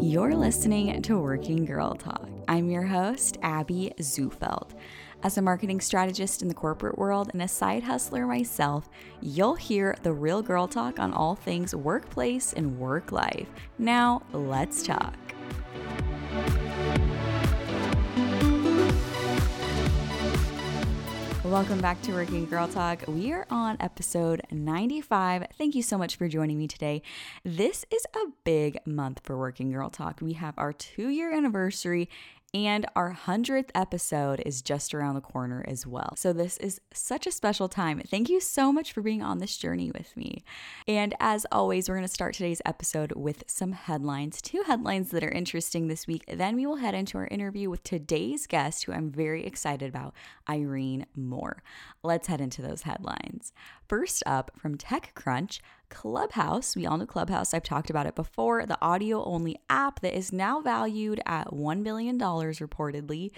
You're listening to Working Girl Talk. I'm your host, Abby Zufeld. As a marketing strategist in the corporate world and a side hustler myself, you'll hear the real girl talk on all things workplace and work life. Now, let's talk. Welcome back to Working Girl Talk. We are on episode 95. Thank you so much for joining me today. This is a big month for Working Girl Talk. We have our two year anniversary and our 100th episode is just around the corner as well. So, this is such a special time. Thank you so much for being on this journey with me. And as always, we're going to start today's episode with some headlines, two headlines that are interesting this week. Then we will head into our interview with today's guest, who I'm very excited about, Irene Moore. Let's head into those headlines. First up from TechCrunch, Clubhouse. We all know Clubhouse. I've talked about it before. The audio only app that is now valued at $1 billion reportedly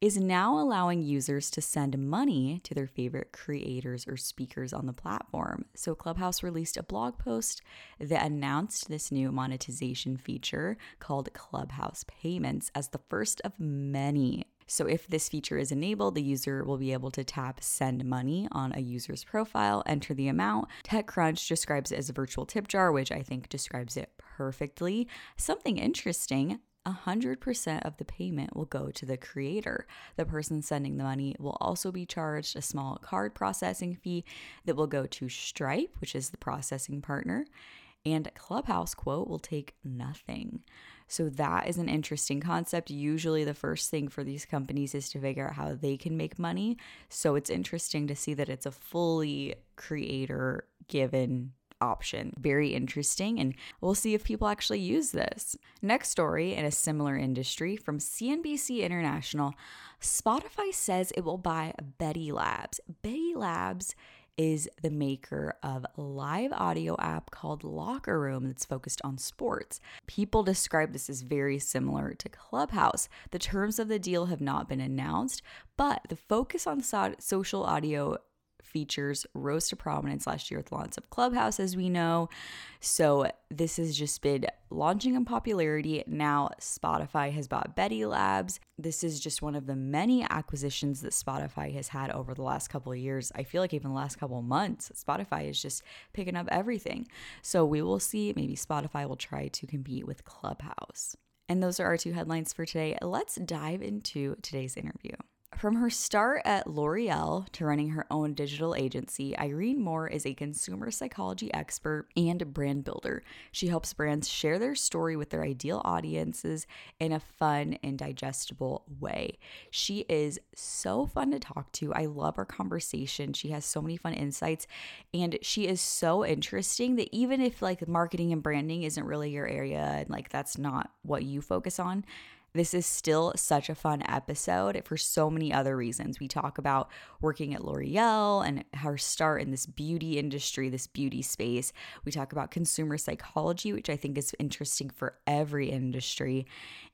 is now allowing users to send money to their favorite creators or speakers on the platform. So, Clubhouse released a blog post that announced this new monetization feature called Clubhouse Payments as the first of many so, if this feature is enabled, the user will be able to tap send money on a user's profile, enter the amount. TechCrunch describes it as a virtual tip jar, which I think describes it perfectly. Something interesting 100% of the payment will go to the creator. The person sending the money will also be charged a small card processing fee that will go to Stripe, which is the processing partner. And Clubhouse quote will take nothing. So that is an interesting concept. Usually, the first thing for these companies is to figure out how they can make money. So it's interesting to see that it's a fully creator given option. Very interesting, and we'll see if people actually use this. Next story in a similar industry from CNBC International Spotify says it will buy Betty Labs. Betty Labs is the maker of a live audio app called Locker Room that's focused on sports. People describe this as very similar to Clubhouse. The terms of the deal have not been announced, but the focus on so- social audio features rose to prominence last year with the launch of Clubhouse, as we know. So this has just been launching in popularity. Now Spotify has bought Betty Labs. This is just one of the many acquisitions that Spotify has had over the last couple of years. I feel like even the last couple of months, Spotify is just picking up everything. So we will see. Maybe Spotify will try to compete with Clubhouse. And those are our two headlines for today. Let's dive into today's interview. From her start at L'Oreal to running her own digital agency, Irene Moore is a consumer psychology expert and brand builder. She helps brands share their story with their ideal audiences in a fun and digestible way. She is so fun to talk to. I love our conversation. She has so many fun insights and she is so interesting that even if like marketing and branding isn't really your area and like that's not what you focus on, this is still such a fun episode for so many other reasons. We talk about working at L'Oreal and her start in this beauty industry, this beauty space. We talk about consumer psychology, which I think is interesting for every industry.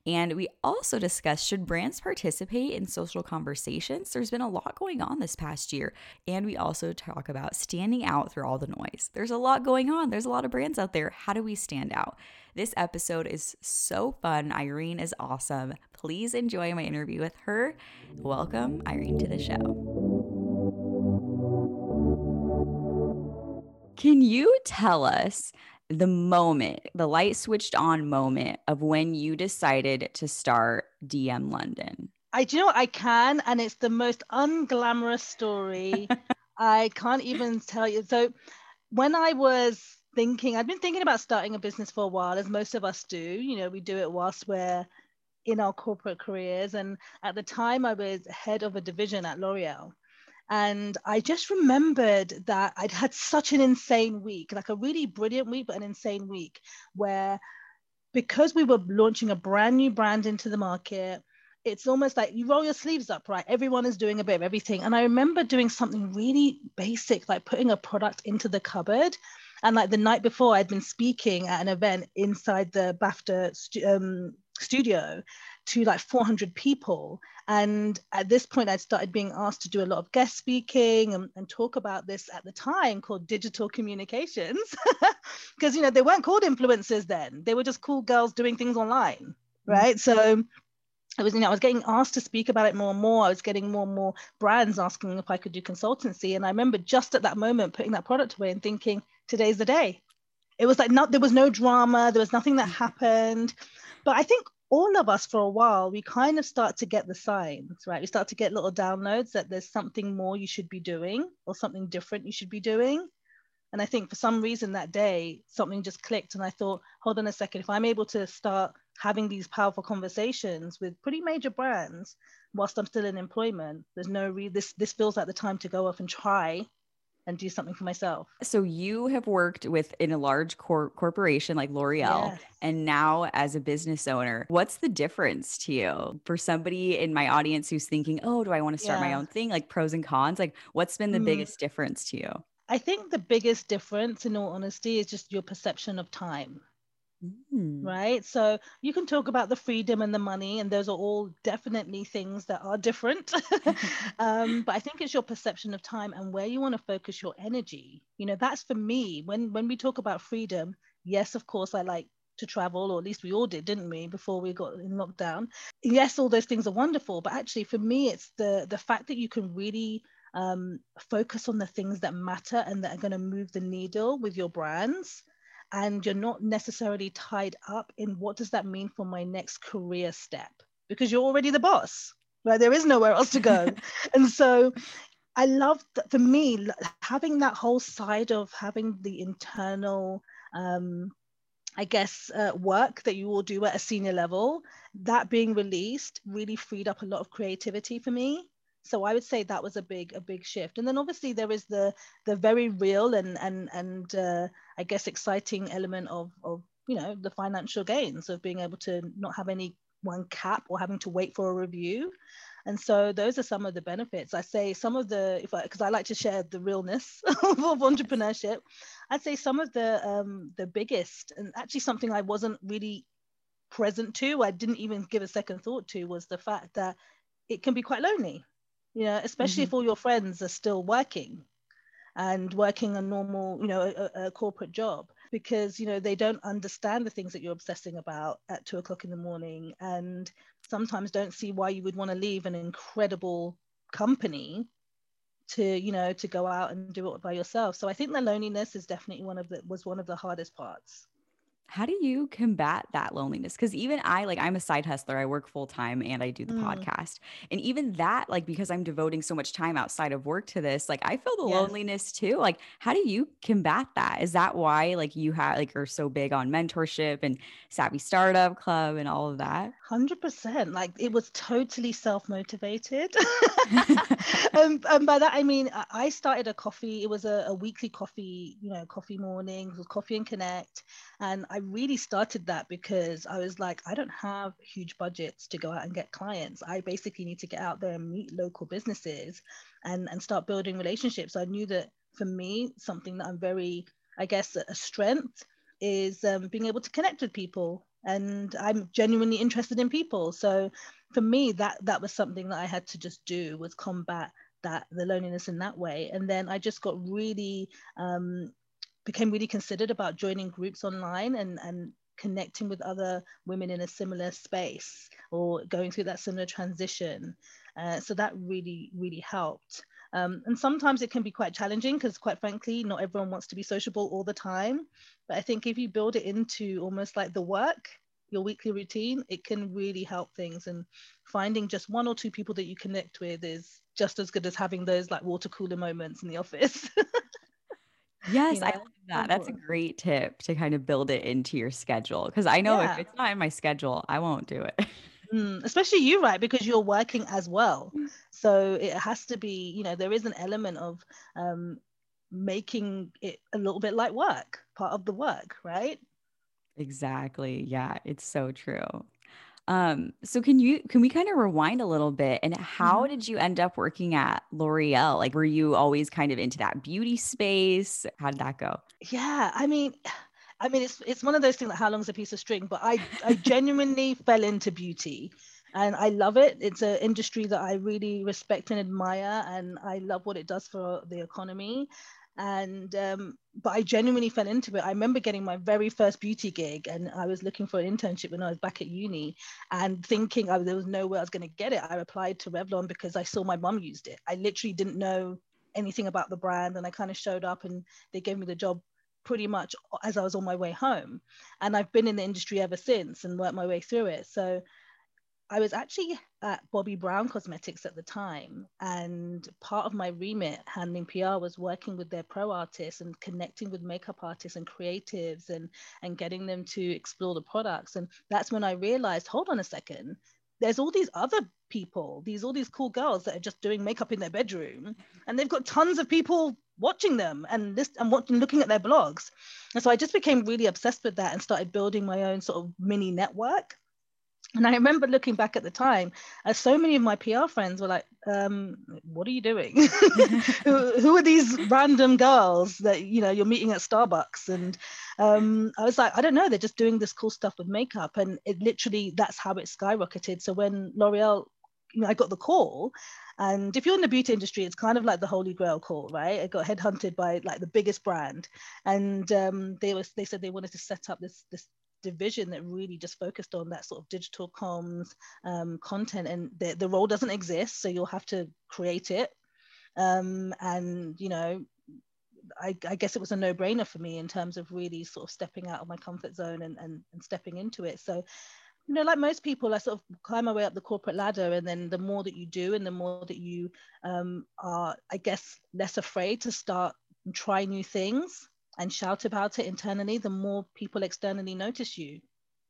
And we also discuss should brands participate in social conversations? There's been a lot going on this past year. And we also talk about standing out through all the noise. There's a lot going on, there's a lot of brands out there. How do we stand out? This episode is so fun. Irene is awesome. Please enjoy my interview with her. Welcome, Irene, to the show. Can you tell us the moment, the light switched on moment of when you decided to start DM London? I do you know I can, and it's the most unglamorous story. I can't even tell you. So when I was thinking, I'd been thinking about starting a business for a while, as most of us do. You know, we do it whilst we're in our corporate careers. And at the time, I was head of a division at L'Oreal. And I just remembered that I'd had such an insane week, like a really brilliant week, but an insane week, where because we were launching a brand new brand into the market, it's almost like you roll your sleeves up, right? Everyone is doing a bit of everything. And I remember doing something really basic, like putting a product into the cupboard and like the night before, I'd been speaking at an event inside the BAFTA um, studio. to like 400 people. And at this point, I'd started being asked to do a lot of guest speaking and, and talk about this at the time called digital communications. Because, you know, they weren't called influencers then, they were just cool girls doing things online. Right. So, I was, you know, I was getting asked to speak about it more and more. I was getting more and more brands asking if I could do consultancy. And I remember just at that moment putting that product away and thinking, today's the day. It was like not there was no drama, there was nothing that happened. But I think all of us for a while, we kind of start to get the signs, right? We start to get little downloads that there's something more you should be doing or something different you should be doing. And I think for some reason that day, something just clicked. And I thought, hold on a second, if I'm able to start having these powerful conversations with pretty major brands whilst I'm still in employment, there's no re this this feels like the time to go off and try and do something for myself. So you have worked with in a large cor- corporation like L'Oreal yes. and now as a business owner. What's the difference to you for somebody in my audience who's thinking, "Oh, do I want to start yeah. my own thing?" Like pros and cons, like what's been the mm. biggest difference to you? I think the biggest difference in all honesty is just your perception of time. Mm. Right. So you can talk about the freedom and the money, and those are all definitely things that are different. um, but I think it's your perception of time and where you want to focus your energy. You know, that's for me. When when we talk about freedom, yes, of course, I like to travel, or at least we all did, didn't we, before we got in lockdown? Yes, all those things are wonderful, but actually, for me, it's the the fact that you can really um, focus on the things that matter and that are going to move the needle with your brands and you're not necessarily tied up in what does that mean for my next career step? Because you're already the boss right? There is nowhere else to go. And so i love that for me having that whole side of having the internal um, I guess, uh, work that you will do at a senior level, that being released really freed up a lot of creativity for me so i would say that was a big a big shift. And then obviously there is the the very real and and and uh, i guess exciting element of of you know the financial gains of being able to not have any one cap or having to wait for a review. And so those are some of the benefits. I say some of the if i because i like to share the realness of entrepreneurship i'd say some of the um the biggest and actually something i wasn't really present to i didn't even give a second thought to was the fact that it can be quite lonely you know especially mm-hmm. if all your friends are still working and working a normal you know a, a, corporate job because you know they don't understand the things that you're obsessing about at two o'clock in the morning and sometimes don't see why you would want to leave an incredible company to you know to go out and do it by yourself so i think the loneliness is definitely one of the was one of the hardest parts how do you combat that loneliness because even i like i'm a side hustler i work full time and i do the mm. podcast and even that like because i'm devoting so much time outside of work to this like i feel the yes. loneliness too like how do you combat that is that why like you have like are so big on mentorship and savvy startup club and all of that 100% like it was totally self-motivated um, and by that i mean i started a coffee it was a, a weekly coffee you know coffee mornings with coffee and connect and I really started that because I was like, I don't have huge budgets to go out and get clients. I basically need to get out there and meet local businesses and, and start building relationships. I knew that for me, something that I'm very, I guess, a strength is um, being able to connect with people. And I'm genuinely interested in people. So for me, that that was something that I had to just do was combat that the loneliness in that way. And then I just got really um, became really considered about joining groups online and, and connecting with other women in a similar space or going through that similar transition. Uh, so that really, really helped. Um, and sometimes it can be quite challenging because, quite frankly, not everyone wants to be sociable all the time. But I think if you build it into almost like the work, your weekly routine, it can really help things. And finding just one or two people that you connect with is just as good as having those like water cooler moments in the office. Yes, you know? I love that. That's a great tip to kind of build it into your schedule because I know yeah. if it's not in my schedule, I won't do it. Mm, especially you, right? Because you're working as well. Mm. So it has to be, you know, there is an element of um, making it a little bit like work, part of the work, right? Exactly. Yeah, it's so true. Um, so can you can we kind of rewind a little bit and how mm-hmm. did you end up working at L'Oreal? Like were you always kind of into that beauty space? How did that go? Yeah, I mean I mean it's it's one of those things like how long's a piece of string, but I I genuinely fell into beauty and I love it. It's an industry that I really respect and admire, and I love what it does for the economy. And um, but I genuinely fell into it. I remember getting my very first beauty gig, and I was looking for an internship when I was back at uni, and thinking I, there was no way I was going to get it. I applied to Revlon because I saw my mum used it. I literally didn't know anything about the brand, and I kind of showed up, and they gave me the job pretty much as I was on my way home. And I've been in the industry ever since and worked my way through it. So I was actually at Bobbi Brown Cosmetics at the time, and part of my remit handling PR was working with their pro artists and connecting with makeup artists and creatives and and getting them to explore the products. And that's when I realized, hold on a second, there's all these other people, these all these cool girls that are just doing makeup in their bedroom, and they've got tons of people watching them and this and watching looking at their blogs. And so I just became really obsessed with that and started building my own sort of mini network and I remember looking back at the time, as so many of my PR friends were like, um, "What are you doing? who, who, are these random girls that you know you're meeting at Starbucks?" And um, I was like, "I don't know. They're just doing this cool stuff with makeup." And it literally that's how it skyrocketed. So when L'Oreal, you know, I got the call, and if you're in the beauty industry, it's kind of like the holy grail call, right? I got headhunted by like the biggest brand, and um, they was they said they wanted to set up this this division that really just focused on that sort of digital comms um, content and the, the role doesn't exist so you'll have to create it. Um, and you know I, I, guess it was a no-brainer for me in terms of really sort of stepping out of my comfort zone and, and, and stepping into it. So you know like most people i sort of climb my way up the corporate ladder and then the more that you do and the more that you um, are i guess less afraid to start and try new things and shout about it internally, the more people externally notice you.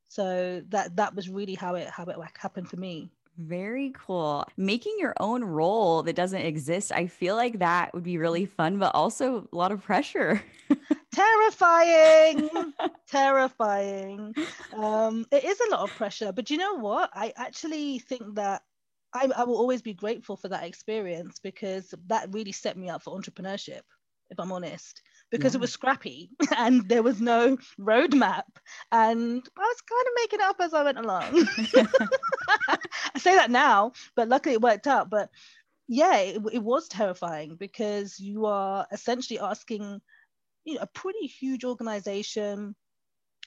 So that that was really how it how it happened for me. Very cool. Making your own role that doesn't exist, I feel like that would be really fun, but also a lot of pressure. terrifying, terrifying. Um, it is a lot of pressure, but you know what? I actually think that I, I will always be grateful for that experience because that really set me up for entrepreneurship, if I'm honest because yeah. it was scrappy and there was no roadmap and I was kind of making it up as I went along. I say that now, but luckily it worked out. But yeah, it, it was terrifying because you are essentially asking you know, a pretty huge organization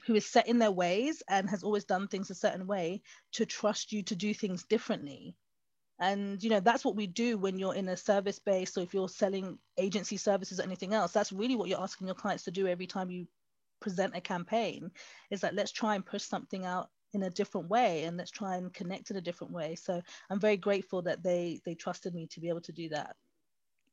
who is set in their ways and has always done things a certain way to trust you to do things differently and you know that's what we do when you're in a service base so if you're selling agency services or anything else. That's really what you're asking your clients to do every time you present a campaign is that let's try and push something out in a different way and let's try and connect in a different way. So i'm very grateful that they they trusted me to be able to do that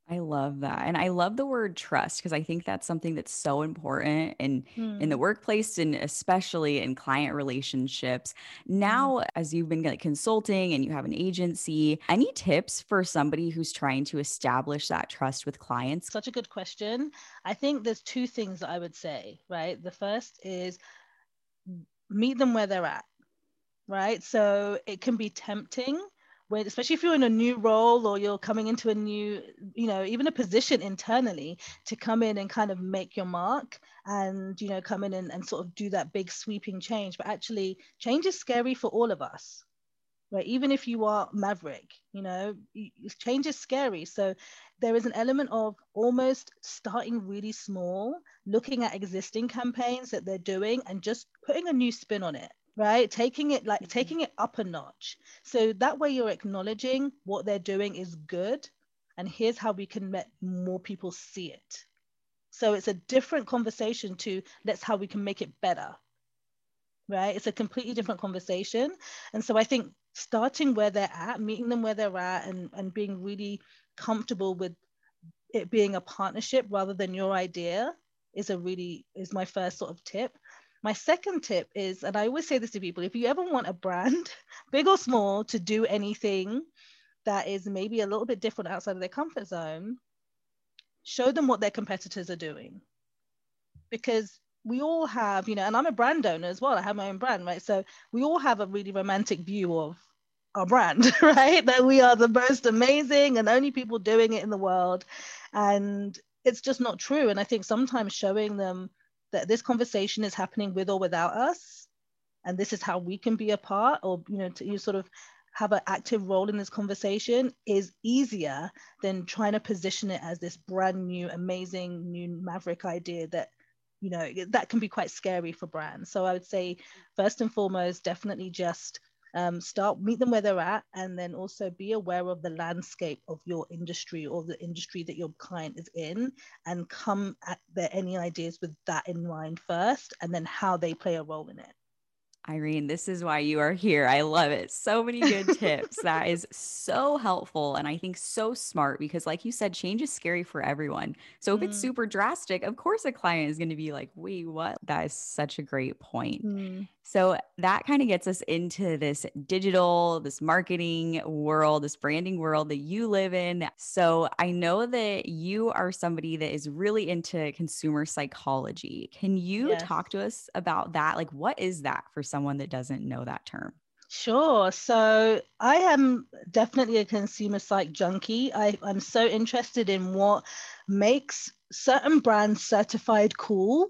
I love that. And I love the word trust because I think that's something that's so important in mm. in the hmm. workplace and especially in client relationships. Hmm. Now, mm. as you've been like consulting and you have an agency, any tips for somebody who's trying to establish that trust with clients? Such a good question. I think there's two things that I would say, right? The first is meet them where they're at. Right. So it can be tempting when especially if you're in a new role or you're coming into a new you know even a position internally to come in and kind of make your mark and you know come in and, and sort of do that big sweeping change. But actually change is scary for all of us right? Even if you are maverick you know change is scary. So there is an element of almost starting really small looking at existing campaigns that they're doing and just putting a new spin on it right? Taking it like mm-hmm. taking it up a notch. So that way you're acknowledging what they're doing is good and here's how we can let more people see it. So it's a different conversation to let's how we can make it better right? It's a completely different conversation. And so i think starting where they're at meeting them where they're at and, and being really comfortable with it being a partnership rather than your idea is a really is my first sort of tip my second tip is, and I always say this to people if you ever want a brand, big or small, to do anything that is maybe a little bit different outside of their comfort zone, show them what their competitors are doing. Because we all have, you know, and I'm a brand owner as well. I have my own brand, right? So we all have a really romantic view of our brand, right? That we are the most amazing and only people doing it in the world. And it's just not true. And I think sometimes showing them that this conversation is happening with or without us and this is how we can be a part or you know to you sort of have an active role in this conversation is easier than trying to position it as this brand new amazing new maverick idea that you know that can be quite scary for brands. So i would say first and foremost definitely just um, start meet them where they're at and then also be aware of the landscape of your industry or the industry that your client is in and come at their any ideas with that in mind first and then how they play a role in it Irene, this is why you are here. I love it. So many good tips. That is so helpful. And I think so smart because, like you said, change is scary for everyone. So, if mm. it's super drastic, of course, a client is going to be like, wait, what? That is such a great point. Mm. So that kind of gets us into this digital, this marketing world, this branding world that you live in. So I know that you are somebody that is really into consumer psychology. Can you yes. talk to us about that? Like, what is that for someone that doesn't know that term? Sure. So I am definitely a consumer psych junkie. I, I'm so interested in what makes certain brands certified cool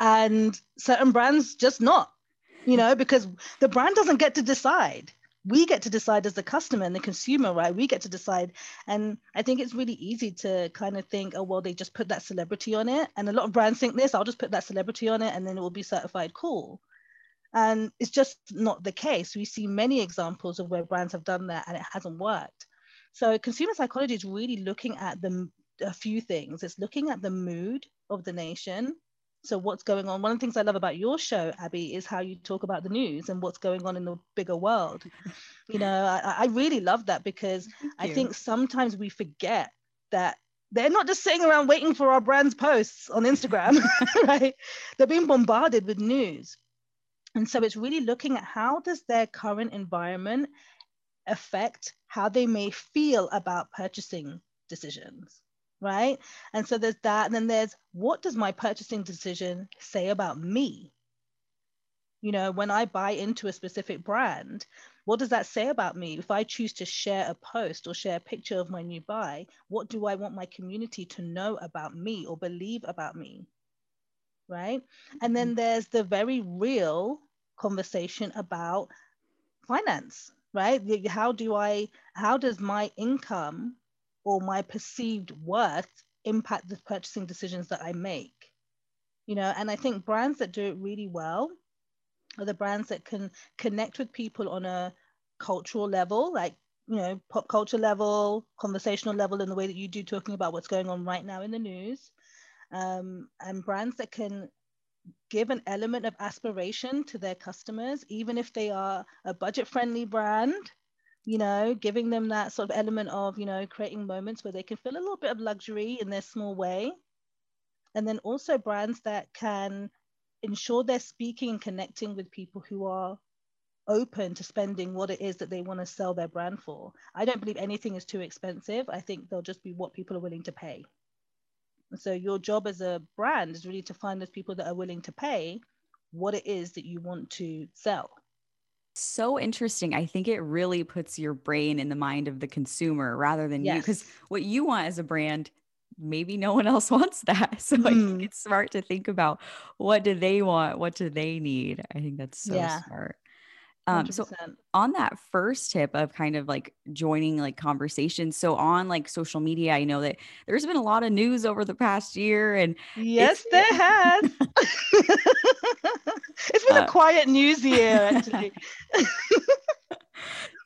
and certain brands just not you know, because the brand doesn't get to decide. We get to decide as the customer and the consumer, right? We get to decide. And I think it's really easy to kind of think, oh, well, they just put that celebrity on it. And a lot of brands think this, I'll just put that celebrity on it and then it will be certified cool. And it's just not the case. We see many examples of where brands have done that and it hasn't worked. So consumer psychology is really looking at the a few things. It's looking at the mood of the nation so what's going on? One of the things i love about your show abby is how you talk about the news and what's going on in the bigger world. You know i, I really love that because i think sometimes we forget that they're not just sitting around waiting for our brand's posts on instagram right? They're being bombarded with news. And so it's really looking at how does their current environment affect how they may feel about purchasing decisions right? And so there's that. And then there's what does my purchasing decision say about me? You know, when I buy into a specific brand, what does that say about me? If I choose to share a post or share a picture of my new buy, what do I want my community to know about me or believe about me? Right. And then mm-hmm. there's the very real conversation about finance, right? How do I, how does my income or my perceived worth impact the purchasing decisions that I make. You know, and I think brands that do it really well are the brands that can connect with people on a cultural level, like you know, pop culture level, conversational level, in the way that you do, talking about what's going on right now in the news, um, and brands that can give an element of aspiration to their customers, even if they are a budget-friendly brand you know, giving them that sort of element of, you know, creating moments where they can feel a little bit of luxury in their small way. And then also brands that can ensure they're speaking and connecting with people who are open to spending what it is that they want to sell their brand for. I don't believe anything is too expensive. I think they'll just be what people are willing to pay. And so your job as a brand is really to find those people that are willing to pay what it is that you want to sell so interesting. I think it really puts your brain in the mind of the consumer rather than yes. you. Because what you want as a brand, maybe no one else wants that. So mm. I think mm-hmm. it's smart to think about what do they want? What do they need? I think that's so yeah. smart. Um, so on that first tip of kind of like joining like conversations. So on like social media, I know that there's been a lot of news over the past year and yes, there has. it's been uh, a quiet news year actually.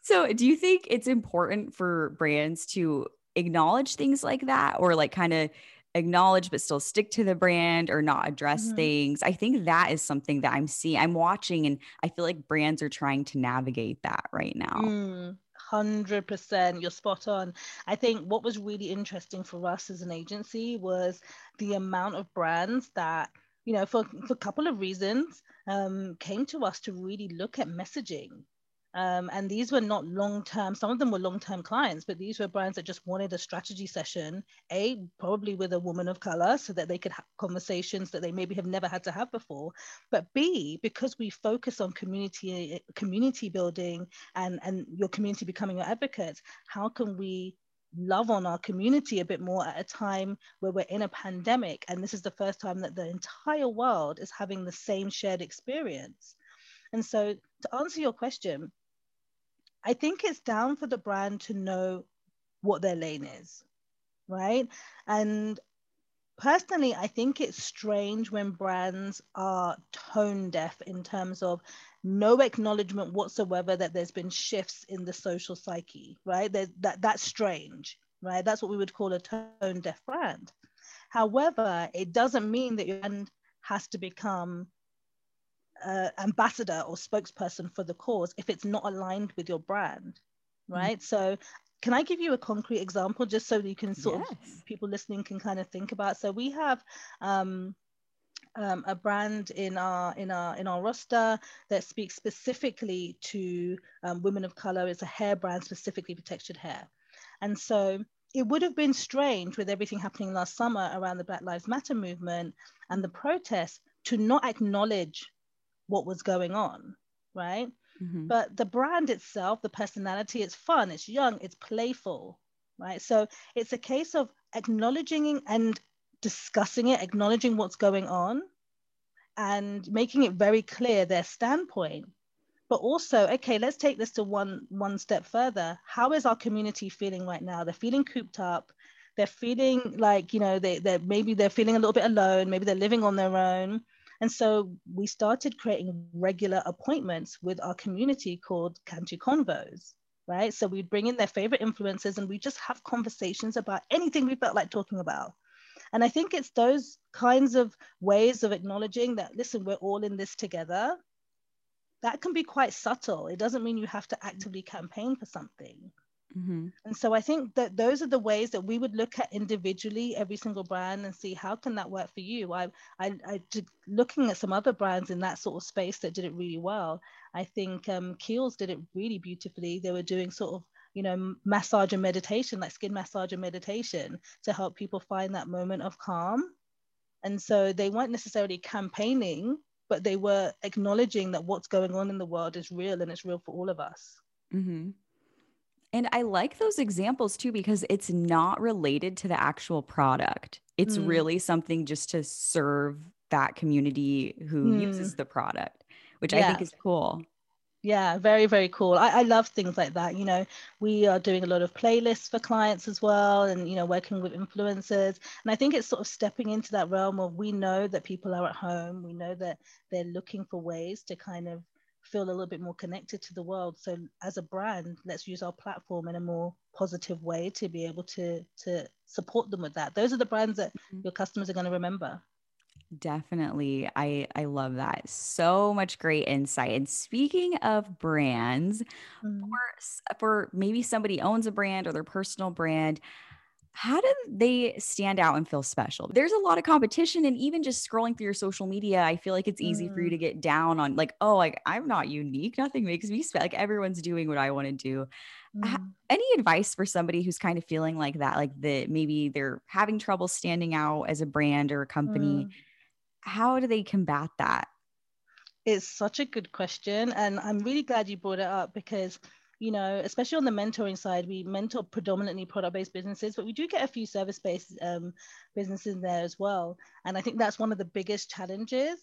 so do you think it's important for brands to acknowledge things like that or like kind of acknowledge but still stick to the brand or not address mm-hmm. things. I think that is something that I'm seeing, I'm watching, and I feel like brands are trying to navigate that right now. Mm. 100% you're spot on i think what was really interesting for us as an agency was the amount of brands that you know for, for a couple of reasons um, came to us to really look at messaging um, and these were not long term, some of them were long term clients, but these were brands that just wanted a strategy session, A, probably with a woman of color so that they could have conversations that they maybe have never had to have before. But B, because we focus on community community building and, and your community becoming your advocates, how can we love on our community a bit more at a time where we're in a pandemic and this is the first time that the entire world is having the same shared experience and so to answer your question I think it's down for the brand to know what their lane is, right? And personally, I think it's strange when brands are tone deaf in terms of no acknowledgement whatsoever that there's been shifts in the social psyche, right? That that's strange, right? That's what we would call a tone deaf brand. However, it doesn't mean that your brand has to become uh, ambassador or spokesperson for the cause if it's not aligned with your brand, right? Mm-hmm. So can I give you a concrete example just so you can sort yes. of people listening can kind of think about? So we have um, um, a brand in our in our in our roster that speaks specifically to um, women of color. It's a hair brand specifically for textured hair, and so it would have been strange with everything happening last summer around the Black Lives Matter movement and the protests to not acknowledge what was going on, right? Mm-hmm. But the brand itself, the personality, it's fun, it's young, it's playful, right? So it's a case of acknowledging and discussing it, acknowledging what's going on, and making it very clear their standpoint. But also, okay, let's take this to one one step further. How is our community feeling right now? They're feeling cooped up. They're feeling like you know they they maybe they're feeling a little bit alone. Maybe they're living on their own and so we started creating regular appointments with our community called Cantu Convos, right? So we'd bring in their favorite influencers and we just have conversations about anything we felt like talking about. And I think it's those kinds of ways of acknowledging that, listen, we're all in this together. That can be quite subtle. It doesn't mean you have to actively campaign for something. Mm-hmm. And so I think that those are the ways that we would look at individually every single brand and see how can that work for you. I, I, I did looking at some other brands in that sort of space that did it really well. I think um, Kiehl's did it really beautifully. They were doing sort of you know massage and meditation, like skin massage and meditation, to help people find that moment of calm. And so they weren't necessarily campaigning, but they were acknowledging that what's going on in the world is real and it's real for all of us. Mm-hmm. And I like those examples too because it's not related to the actual product. It's mm. really something just to serve that community who mm. uses the product, which yeah. I think is cool. Yeah, very, very cool. I, I love things like that. You know, we are doing a lot of playlists for clients as well, and, you know, working with influencers. And I think it's sort of stepping into that realm of we know that people are at home, we know that they're looking for ways to kind of feel a little bit more connected to the world. So as a brand, let's use our platform in a more positive way to be able to to support them with that. Those are the brands that mm-hmm. your customers are going to remember. Definitely. I I love that. So much great insight. And speaking of brands, mm-hmm. for for maybe somebody owns a brand or their personal brand, how do they stand out and feel special? There's a lot of competition, and even just scrolling through your social media, I feel like it's easy mm. for you mm. to get down on like, oh, like I'm not unique. Nothing makes me special. Like everyone's doing what I want to do. Mm. Any advice for somebody who's kind of feeling like that, like that maybe they're having trouble standing out as a brand or a company? Mm. How do they combat that? It's such a good question, and I'm really glad you brought it up because you know, especially on the mentoring side, we mentor predominantly product-based businesses, but we do get a few service-based um, businesses there as well. And I think that's one of the biggest challenges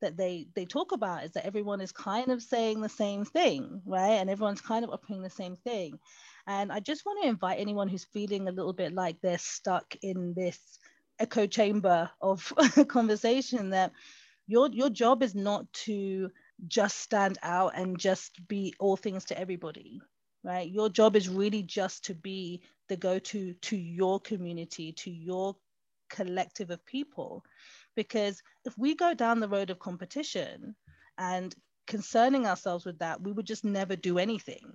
that they they talk about is that everyone is kind of saying the same thing, right? And everyone's kind of offering the same thing. And I just want to invite anyone who's feeling a little bit like they're stuck in this echo chamber of conversation that your your job is not to just stand out and just be all things to everybody right? Your job is really just to be the go-to to your community to your collective of people. Because if we go down the road of competition and concerning ourselves with that we would just never do anything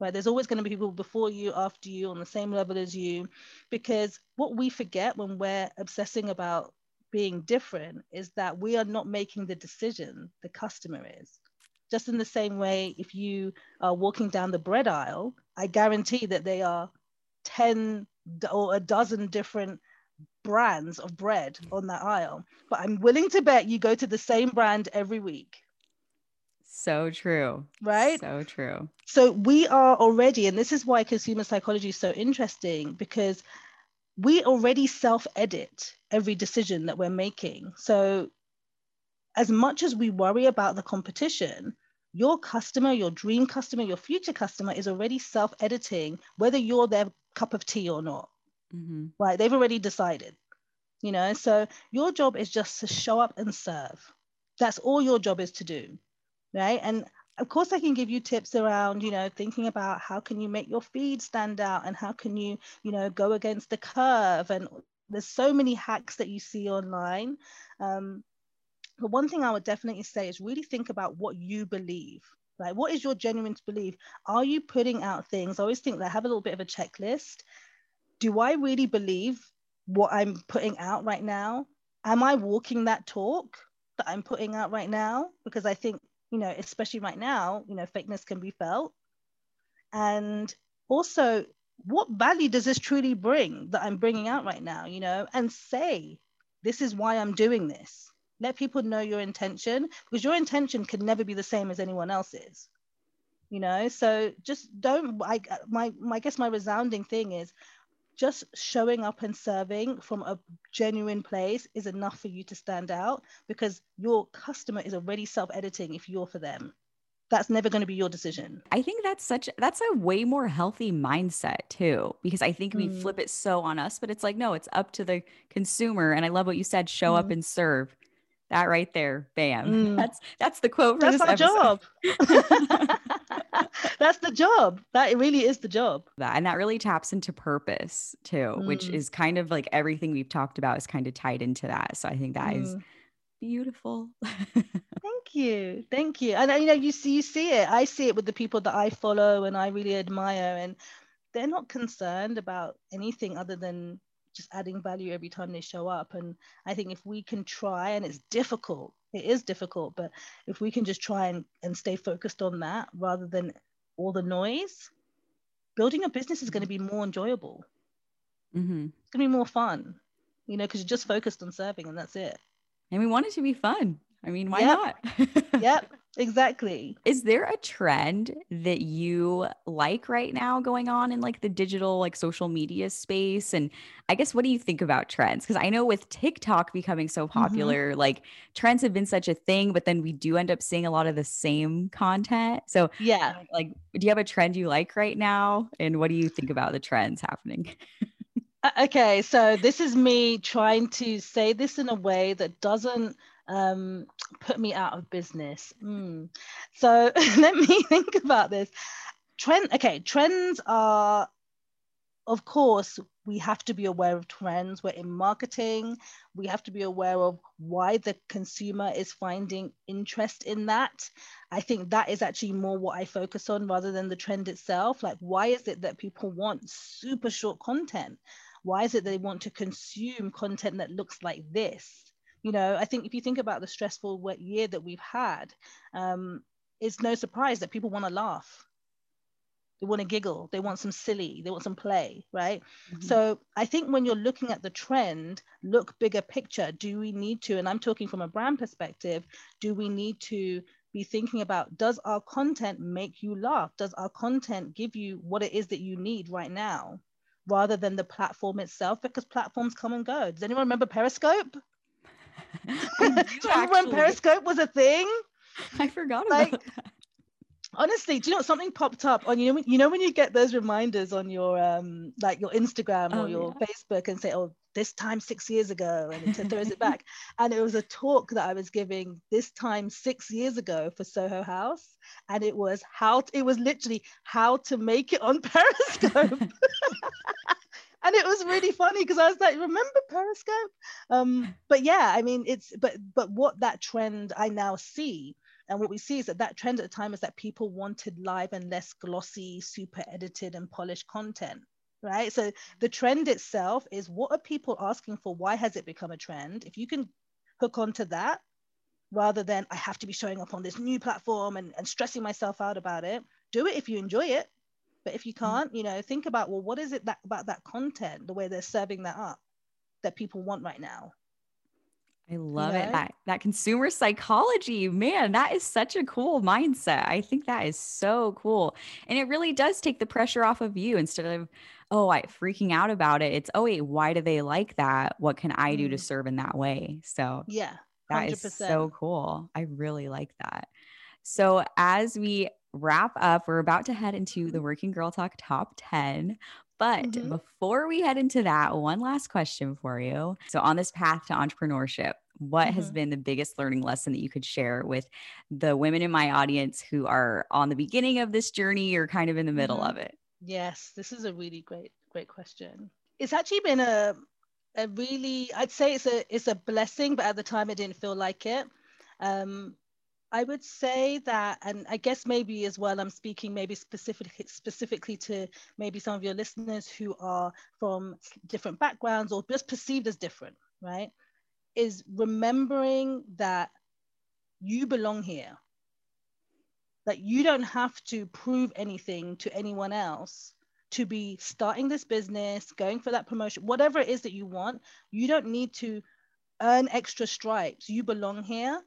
right? There's always going to be people before you after you on the same level as you. Because what we forget when we're obsessing about being different is that we are not making the decision, the customer is. Just in the same way, if you are walking down the bread aisle, I guarantee that they are 10 or a dozen different brands of bread mm. on that aisle. But I'm willing to bet you go to the same brand every week. So true. Right? So true. So we are already, and this is why consumer psychology is so interesting because we already self edit every decision that we're making. So, as much as we worry about the competition, your customer, your dream customer, your future customer is already self editing, whether you're their cup of tea or not. Mm-hmm. Right? They've already decided, you know. So your job is just to show up and serve. That's all your job is to do, right? And of course, I can give you tips around, you know, thinking about how can you make your feed stand out and how can you, you know, go against the curve. And there's so many hacks that you see online. Um, but one thing I would definitely say is really think about what you believe. Like, what is your genuine belief? Are you putting out things? I always think that I have a little bit of a checklist. Do I really believe what I'm putting out right now? Am I walking that talk that I'm putting out right now? Because I think, you know, especially right now, you know, fakeness can be felt. And also, what value does this truly bring that I'm bringing out right now, you know, and say, this is why I'm doing this. Let people know your intention because your intention can never be the same as anyone else's you know? So just don't i my, my i guess my resounding thing is just showing up and serving from a genuine place is enough for you to stand out because your customer is already self-editing if you're for them that's never going to be your decision. I think that's such that's a way more healthy mindset too because I think we mm. flip it so on us but it's like no it's up to the consumer and I love what you said show mm. up and serve. That right there, bam. Mm. That's that's the quote for that's this our job. that's the job. That really is the job. That and that really taps into purpose too, mm. which is kind of like everything we've talked about is kind of tied into that. So I think that mm. is beautiful. Thank you. Thank you. And you know, you see you see it. I see it with the people that I follow and I really admire and they're not concerned about anything other than just adding value every time they show up. And I think if we can try, and it's difficult, it is difficult, but if we can just try and, and stay focused on that rather than all the noise, building a business is going to be more enjoyable. Mm-hmm. It's going to be more fun, you know, because you're just focused on serving and that's it. And we want it to be fun. I mean, why yep. not? yep. Exactly. Is there a trend that you like right now going on in like the digital, like social media space? And I guess, what do you think about trends? Because I know with TikTok becoming so mm-hmm. popular, mm-hmm. like trends have been such a thing, but then we do end up seeing a lot of the same content. So, yeah, like, do you have a trend you like right now? And what do you think about the trends happening? Uh, okay. So, this is me trying to say this in a way that doesn't um, put me out of business. Mm. So let me think about this. Trend. Okay, trends are, of course, we have to be aware of trends. We're in marketing. We have to be aware of why the consumer is finding interest in that. I think that is actually more what I focus on rather than the trend itself. Like, why is it that people want super short content? Why is it they want to consume content that looks like this? You know, I think if you think about the stressful year that we've had, um, it's no surprise that people want to laugh. They want to giggle. They want some silly. They want some play, right? Mm-hmm. So I think when you're looking at the trend, look bigger picture. Do we need to, and I'm talking from a brand perspective, do we need to be thinking about does our content make you laugh? Does our content give you what it is that you need right now? rather than the platform itself because platforms come and go. Does anyone remember Periscope? Remember when Periscope was a thing? I forgot like, that. Honestly, do you know something popped up on you know you know when you get those reminders on your um like your Instagram or oh, your yeah. Facebook and say oh this time six years ago and it throws it back and it was a talk that I was giving this time six years ago for Soho House and it was how to, it was literally how to make it on Periscope and it was really funny because I was like, remember Periscope? Um, but yeah, I mean, it's but but what that trend I now see, and what we see is that that trend at the time is that people wanted live and less glossy, super edited and polished content. Right. So the trend itself is what are people asking for? Why has it become a trend? If you can hook onto that rather than I have to be showing up on this new platform and, and stressing myself out about it, do it if you enjoy it but if you mm. can't, you know, think about well, what is it that about that content, the way they're serving that up, that people want right now. I love you know? it. That that consumer psychology, man, that is such a cool mindset. I think that is so cool. And it really does take the pressure off of you instead of, oh, I freaking out about it. It's, oh, wait, why do they like that? What can I do to mm. serve in that way? So yeah, 100%. that is so cool. I really like that. So, as we wrap up, we're about to head into the Working Girl Talk top 10. But mm-hmm. before we head into that, one last question for you. So, on this path to entrepreneurship, what mm-hmm. has been the biggest learning lesson that you could share with the women in my audience who are on the beginning of this journey or kind of in the middle mm-hmm. of it? Yes, this is a really great, great question. It's actually been a, a really, I'd say it's a, it's a blessing, but at the time it didn't feel like it. Um, I would say that, and I guess maybe as well, I'm speaking maybe specifically specifically to maybe some of your listeners who are from different backgrounds or just perceived as different, right? Is remembering that you belong here. That you don't have to prove anything to anyone else to be starting this business, going for that promotion, whatever it is that you want. You don't need to earn extra stripes. You belong here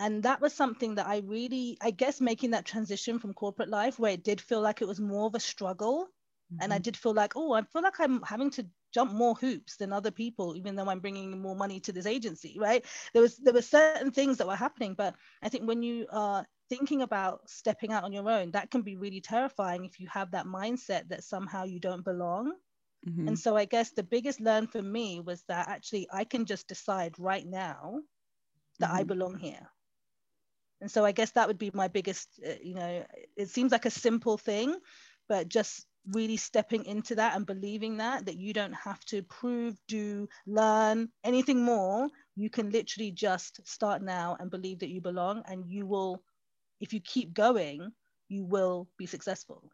and that was something that i really i guess making that transition from corporate life where it did feel like it was more of a struggle mm-hmm. and i mm-hmm. did feel like oh i feel like i'm having to jump more hoops than other people even though i'm bringing more money to this agency right there was there were certain things that were happening but i think when you are thinking about stepping out on your own that can be really terrifying if you have that mindset that somehow you don't belong mm-hmm. and so i guess the biggest learn for me was that actually i can just decide right now that mm-hmm. i belong here and so i guess that would be my biggest uh, you know it seems like a simple thing but just really stepping into that and believing that that you don't have to prove do learn anything more. You can literally just start now and believe that you belong and you will if you keep going you will be successful.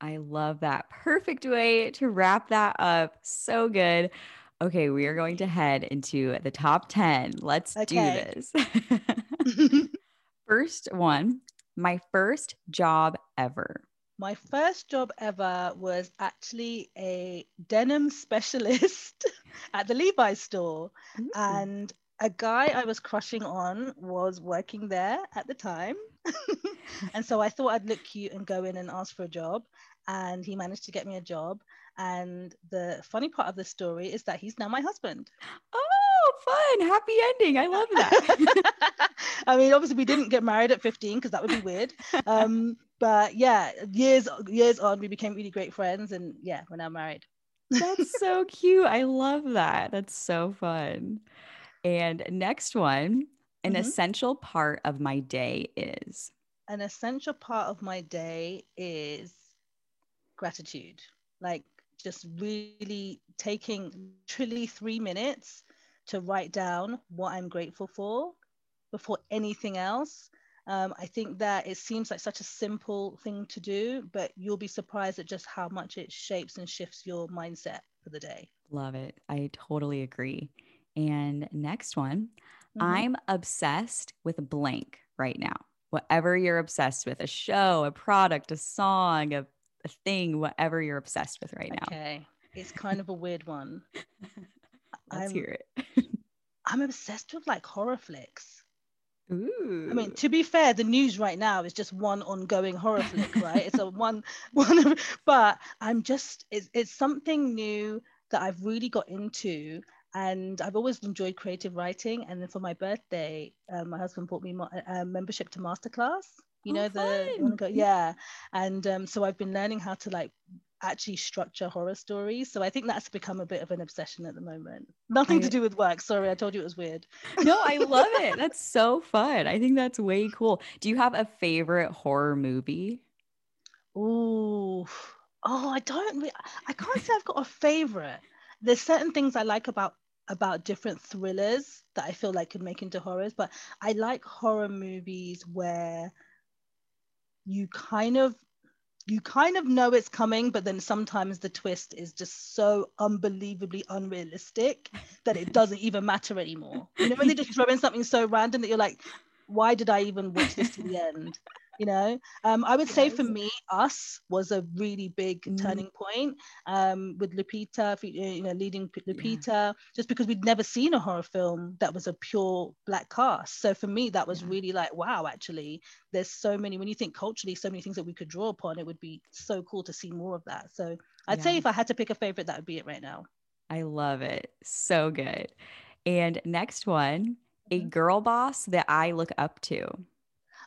I love that. Perfect way to wrap that up. So good. Okay we are going to head into the top 10 let's okay. do this First one, my first job ever. My first job ever was actually a denim specialist at the Levi's store. Ooh. And a guy I was crushing on was working there at the time. and so I thought I'd look cute and go in and ask for a job. And he managed to get me a job. And the funny part of the story is that he's now my husband. Oh, fun. Happy ending. I love that. I mean, obviously we didn't get married at 15 because that would be weird. Um, but yeah, years years on, we became really great friends and yeah, we're now married. That's so cute. I love that. That's so fun. And next one, an mm-hmm. essential part of my day is an essential part of my day is gratitude. Like just really taking truly three minutes to write down what I'm grateful for before anything else. Um, I think that it seems like such a simple thing to do, but you'll be surprised at just how much it shapes and shifts your mindset for the day. Love it. I totally agree. And next one, mm-hmm. I'm obsessed with blank right now. Whatever you're obsessed with, a show, a product, a song, a, a thing, whatever you're obsessed with right now. Okay. It's kind of a weird one. Let's I'm, hear it. I'm obsessed with like horror flicks. Ooh. I mean, to be fair, the news right now is just one ongoing horror flick, right? it's a one, one, but I'm just, it's, it's something new that I've really got into. And I've always enjoyed creative writing. And then for my birthday, um, my husband bought me a membership to Masterclass. You oh, know, the, go, yeah. And um, so I've been learning how to like actually structure horror stories. So I think that's become a bit of an obsession at the moment. Nothing to do with work. Sorry, I told you it was weird. No, I love it. That's so fun. I think that's way cool. Do you have a favorite horror movie? Oh, oh, I don't. I can't say I've got a favorite. There's certain things I like about about different thrillers that I feel like could make into horrors, but I like horror movies where you kind of you kind of know it's coming, but then sometimes the twist is just so unbelievably unrealistic that it doesn't even matter anymore. You know, when they just throw in something so random that you're like, why did I even watch this to the end? You know um, i would say for me us was a really big mm. turning point um, with lupita you know leading lupita yeah. just because we'd never seen a horror film that was a pure black cast so for me that was yeah. really like wow actually there's so many when you think culturally so many things that we could draw upon it would be so cool to see more of that so i'd yeah. say if i had to pick a favorite that would be it right now i love it so good and next one a mm-hmm. girl boss that i look up to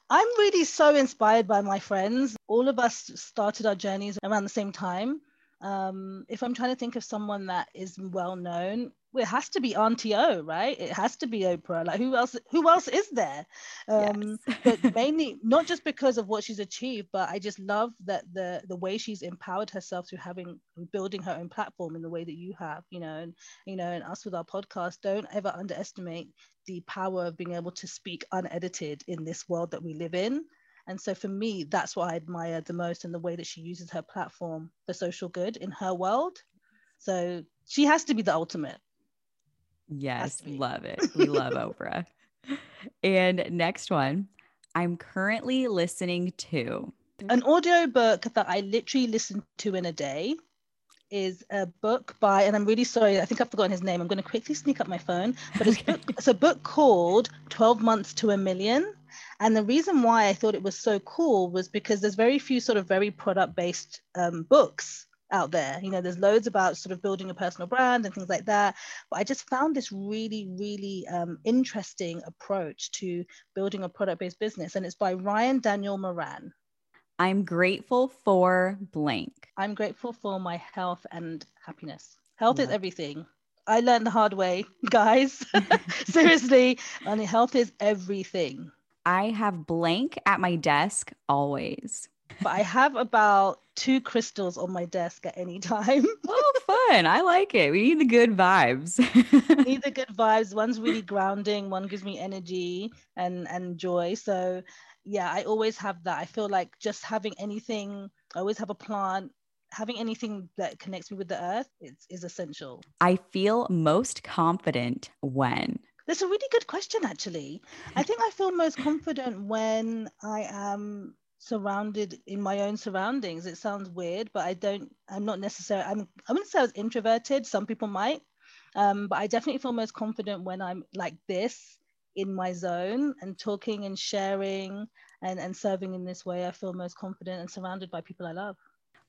I'm really so inspired by my friends. All of us started our journeys around the same time. Um, if I'm trying to think of someone that is well known, it has to be Auntie O, right? It has to be Oprah. Like who else? Who else is there? Um, yes. but mainly not just because of what she's achieved, but I just love that the the way she's empowered herself through having building her own platform in the way that you have, you know, and you know, and us with our podcast. Don't ever underestimate the power of being able to speak unedited in this world that we live in. And so for me, that's what I admire the most and the way that she uses her platform for social good in her world. So she has to be the ultimate. Yes, love it. We love Oprah. And next one, I'm currently listening to an audio book that I literally listen to in a day is a book by, and I'm really sorry, I think I've forgotten his name. I'm going to quickly sneak up my phone, but it's, book, it's a book called 12 Months to a Million. And the reason why I thought it was so cool was because there's very few sort of very product based um, books out there. You know, there's loads about sort of building a personal brand and things like that. But I just found this really, really um, interesting approach to building a product based business. And it's by Ryan Daniel Moran. I'm grateful for blank. I'm grateful for my health and happiness. Health yeah. is everything. I learned the hard way, guys. Seriously, and health is everything. I have blank at my desk always but I have about two crystals on my desk at any time. oh, fun. I like it. We need the good vibes. need the good vibes. One's really grounding, one gives me energy and and joy. So yeah, I always have that. I feel like just having anything, I always have a plant, having anything that connects me with the earth is, is essential. I feel most confident when that's a really good question, actually. I think I feel most confident when I am surrounded in my own surroundings. It sounds weird, but I don't, I'm not necessarily, I'm, I wouldn't say I was introverted. Some people might, um, but I definitely feel most confident when I'm like this in my zone and talking and sharing and, and serving in this way. I feel most confident and surrounded by people I love.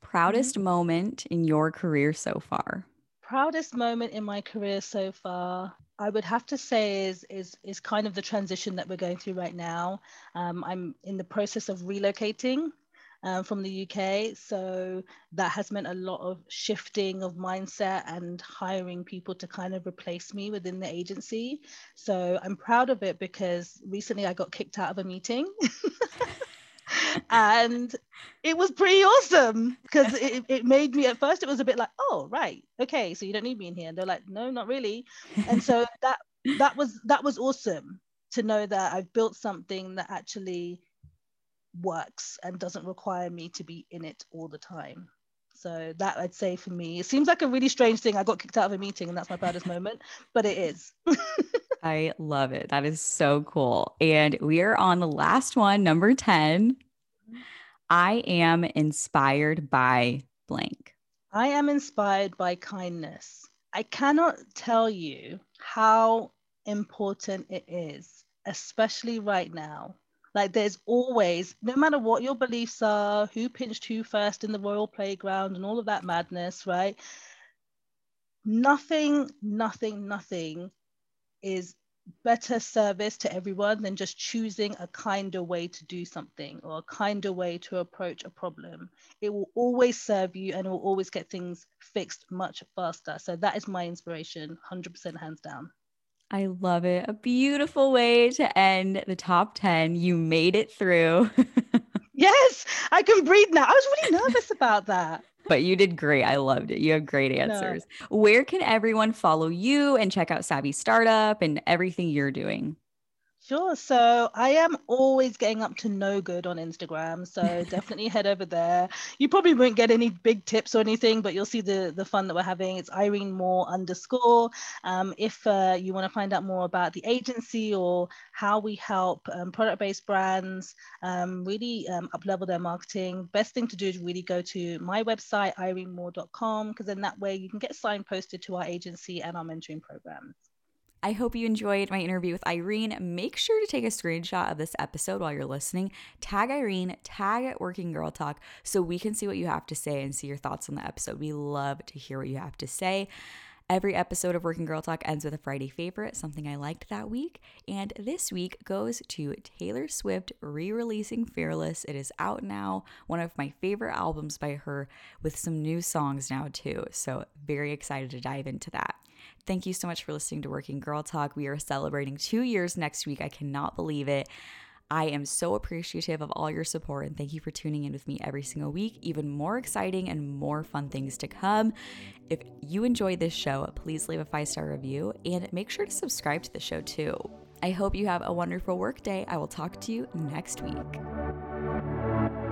Proudest mm-hmm. moment in your career so far? Proudest moment in my career so far. I would have to say is is is kind of the transition that we're going through right now. Um, I'm in the process of relocating um, from the UK, so that has meant a lot of shifting of mindset and hiring people to kind of replace me within the agency. So I'm proud of it because recently I got kicked out of a meeting. and it was pretty awesome because it, it made me at first it was a bit like oh right okay so you don't need me in here and they're like no not really and so that that was that was awesome to know that i've built something that actually works and doesn't require me to be in it all the time so that I'd say for me, it seems like a really strange thing. I got kicked out of a meeting and that's my proudest moment, but it is. I love it. That is so cool. And we are on the last one, number 10. I am inspired by blank. I am inspired by kindness. I cannot tell you how important it is, especially right now. Like there's always, no matter what your beliefs are, who pinched who first in the royal playground and all of that madness, right? Nothing, nothing, nothing is better service to everyone than just choosing a kinder way to do something or a kinder way to approach a problem. It will always serve you and it will always get things fixed much faster. So that is my inspiration, 100% hands down. I love it. A beautiful way to end the top 10. You made it through. yes, I can breathe now. I was really nervous about that but you did great. I loved it. You have great answers. No. Where can everyone follow you and check out Savvy Startup and everything you're doing? Sure. So I am always getting up to no good on Instagram. So definitely head over there. You probably won't get any big tips or anything, but you'll see the, the fun that we're having. It's Irene Moore underscore. Um, if uh, you want to find out more about the agency or how we help um, product based brands um, really um, up level their marketing, best thing to do is really go to my website, irenemoore.com, because then that way you can get signposted to our agency and our mentoring programs. I hope you enjoyed my interview with Irene. Make sure to take a screenshot of this episode while you're listening. Tag Irene, tag at Working Girl Talk so we can see what you have to say and see your thoughts on the episode. We love to hear what you have to say. Every episode of Working Girl Talk ends with a Friday favorite, something I liked that week. And this week goes to Taylor Swift re releasing Fearless. It is out now, one of my favorite albums by her, with some new songs now, too. So, very excited to dive into that. Thank you so much for listening to Working Girl Talk. We are celebrating two years next week. I cannot believe it. I am so appreciative of all your support and thank you for tuning in with me every single week. Even more exciting and more fun things to come. If you enjoy this show, please leave a five star review and make sure to subscribe to the show too. I hope you have a wonderful work day. I will talk to you next week.